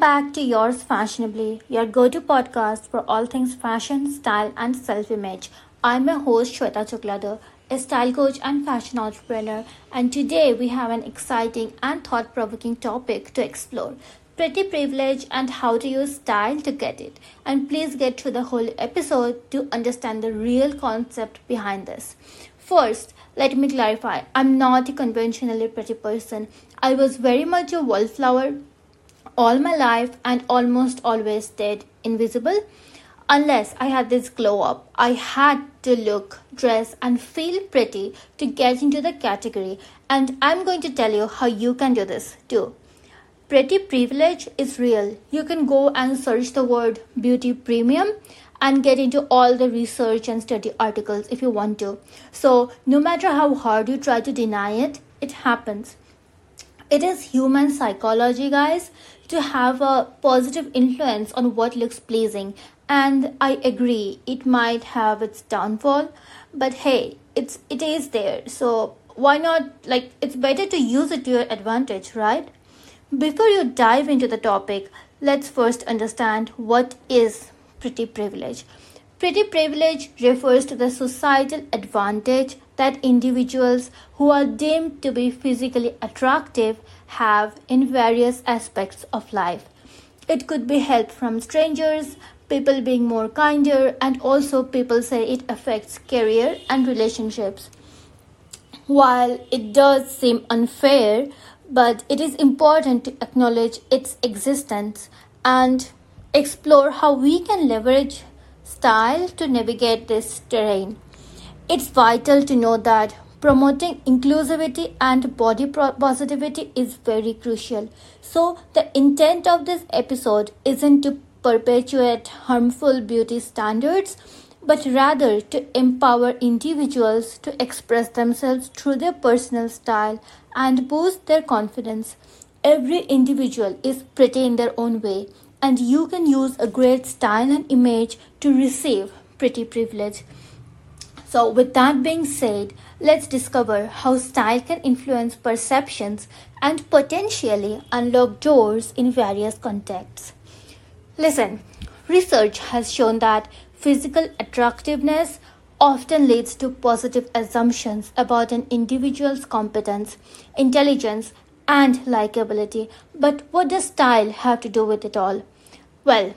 Back to Yours Fashionably, your go to podcast for all things fashion, style, and self image. I'm your host, Shweta Chaklader, a style coach and fashion entrepreneur, and today we have an exciting and thought provoking topic to explore pretty privilege and how to use style to get it. And please get through the whole episode to understand the real concept behind this. First, let me clarify I'm not a conventionally pretty person. I was very much a wallflower all my life and almost always stayed invisible unless I had this glow up. I had to look, dress, and feel pretty to get into the category, and I'm going to tell you how you can do this too. Pretty privilege is real. You can go and search the word beauty premium and get into all the research and study articles if you want to. So, no matter how hard you try to deny it, it happens. It is human psychology, guys, to have a positive influence on what looks pleasing. And I agree, it might have its downfall, but hey, it's it is there. So why not like it's better to use it to your advantage, right? Before you dive into the topic, let's first understand what is pretty privilege. Pretty privilege refers to the societal advantage that individuals who are deemed to be physically attractive have in various aspects of life. It could be help from strangers, people being more kinder, and also people say it affects career and relationships. While it does seem unfair, but it is important to acknowledge its existence and explore how we can leverage style to navigate this terrain. It's vital to know that promoting inclusivity and body positivity is very crucial. So, the intent of this episode isn't to perpetuate harmful beauty standards but rather to empower individuals to express themselves through their personal style and boost their confidence. Every individual is pretty in their own way, and you can use a great style and image to receive pretty privilege. So, with that being said, let's discover how style can influence perceptions and potentially unlock doors in various contexts. Listen, research has shown that Physical attractiveness often leads to positive assumptions about an individual's competence, intelligence, and likability. But what does style have to do with it all? Well,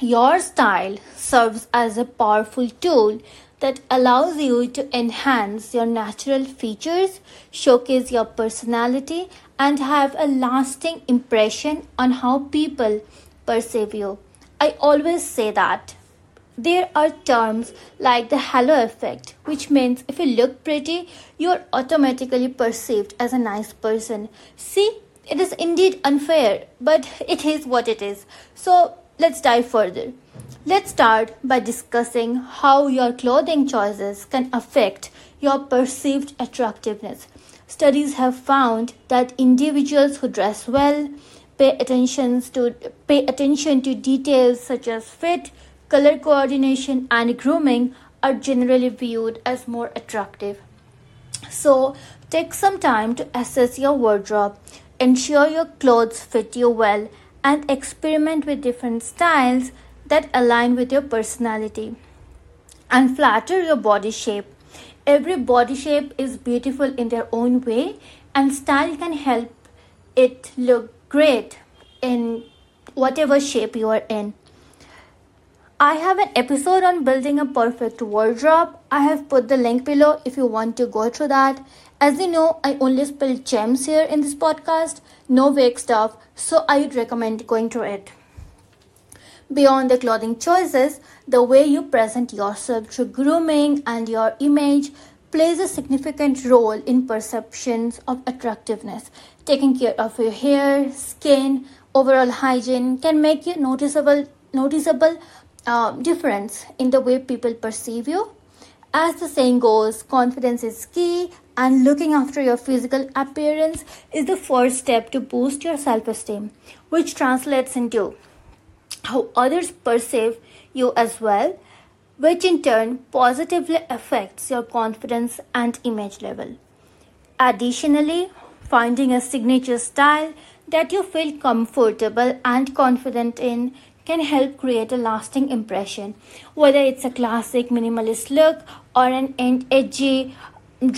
your style serves as a powerful tool that allows you to enhance your natural features, showcase your personality, and have a lasting impression on how people perceive you. I always say that there are terms like the halo effect, which means if you look pretty, you're automatically perceived as a nice person. See, it is indeed unfair, but it is what it is. So let's dive further. Let's start by discussing how your clothing choices can affect your perceived attractiveness. Studies have found that individuals who dress well, pay attention to pay attention to details such as fit, color coordination, and grooming are generally viewed as more attractive. So, take some time to assess your wardrobe, ensure your clothes fit you well, and experiment with different styles that align with your personality and flatter your body shape. Every body shape is beautiful in their own way, and style can help it look great in whatever shape you are in. I have an episode on building a perfect wardrobe. I have put the link below if you want to go through that. As you know, I only spill gems here in this podcast, no fake stuff, so I would recommend going through it. Beyond the clothing choices, the way you present yourself through grooming and your image plays a significant role in perceptions of attractiveness. Taking care of your hair, skin, overall hygiene can make you noticeable noticeable uh, difference in the way people perceive you. As the saying goes, confidence is key, and looking after your physical appearance is the first step to boost your self esteem, which translates into how others perceive you as well, which in turn positively affects your confidence and image level. Additionally, finding a signature style that you feel comfortable and confident in can help create a lasting impression. Whether it's a classic minimalist look or an edgy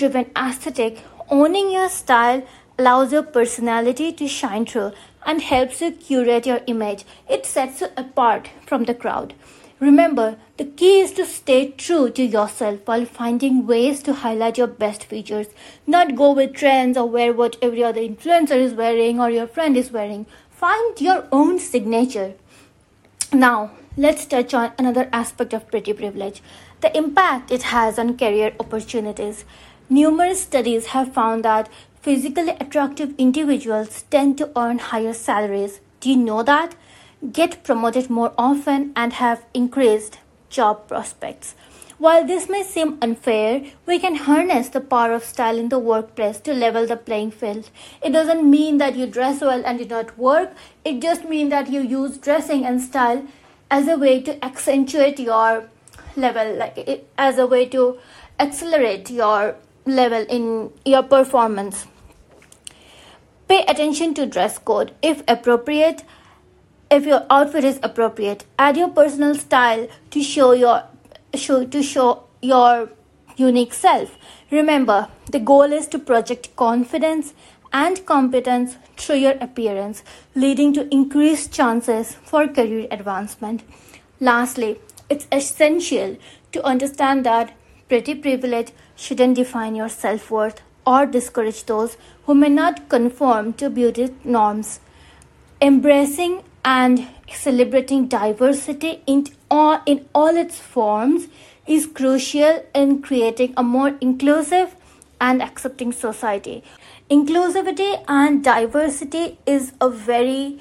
driven aesthetic, owning your style allows your personality to shine through and helps you curate your image. It sets you apart from the crowd. Remember, the key is to stay true to yourself while finding ways to highlight your best features. Not go with trends or wear what every other influencer is wearing or your friend is wearing. Find your own signature. Now, let's touch on another aspect of pretty privilege the impact it has on career opportunities. Numerous studies have found that physically attractive individuals tend to earn higher salaries. Do you know that? Get promoted more often and have increased job prospects. While this may seem unfair, we can harness the power of style in the workplace to level the playing field. It doesn't mean that you dress well and do not work, it just means that you use dressing and style as a way to accentuate your level, like it, as a way to accelerate your level in your performance. Pay attention to dress code if appropriate. If your outfit is appropriate, add your personal style to show your show to show your unique self. Remember, the goal is to project confidence and competence through your appearance, leading to increased chances for career advancement. Lastly, it's essential to understand that pretty privilege shouldn't define your self worth or discourage those who may not conform to beauty norms. Embracing and celebrating diversity in all, in all its forms is crucial in creating a more inclusive and accepting society. Inclusivity and diversity is a very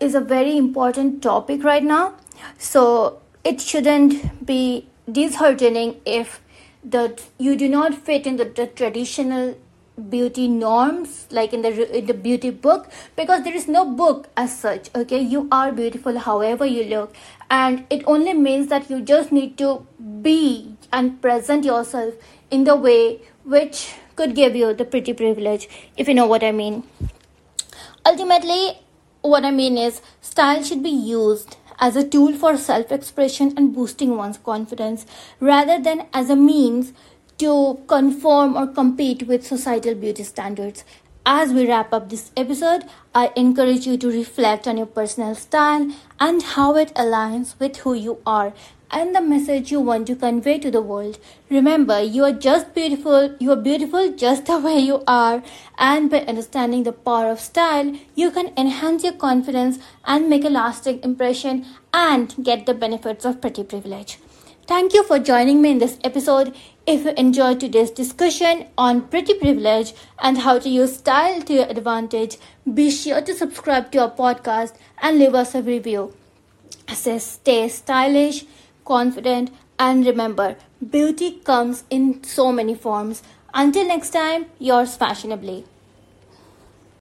is a very important topic right now. So it shouldn't be disheartening if that you do not fit in the, the traditional beauty norms like in the in the beauty book because there is no book as such okay? You are beautiful however you look and it only means that you just need to be and present yourself in the way which could give you the pretty privilege if you know what i mean. Ultimately what i mean is style should be used as a tool for self expression and boosting one's confidence rather than as a means to conform or compete with societal beauty standards. As we wrap up this episode, I encourage you to reflect on your personal style and how it aligns with who you are and the message you want to convey to the world. Remember, you are just beautiful, you are beautiful just the way you are, and by understanding the power of style, you can enhance your confidence and make a lasting impression and get the benefits of pretty privilege. Thank you for joining me in this episode. If you enjoyed today's discussion on pretty privilege and how to use style to your advantage, be sure to subscribe to our podcast and leave us a review. Say stay stylish confident, and remember, beauty comes in so many forms. Until next time, yours fashionably.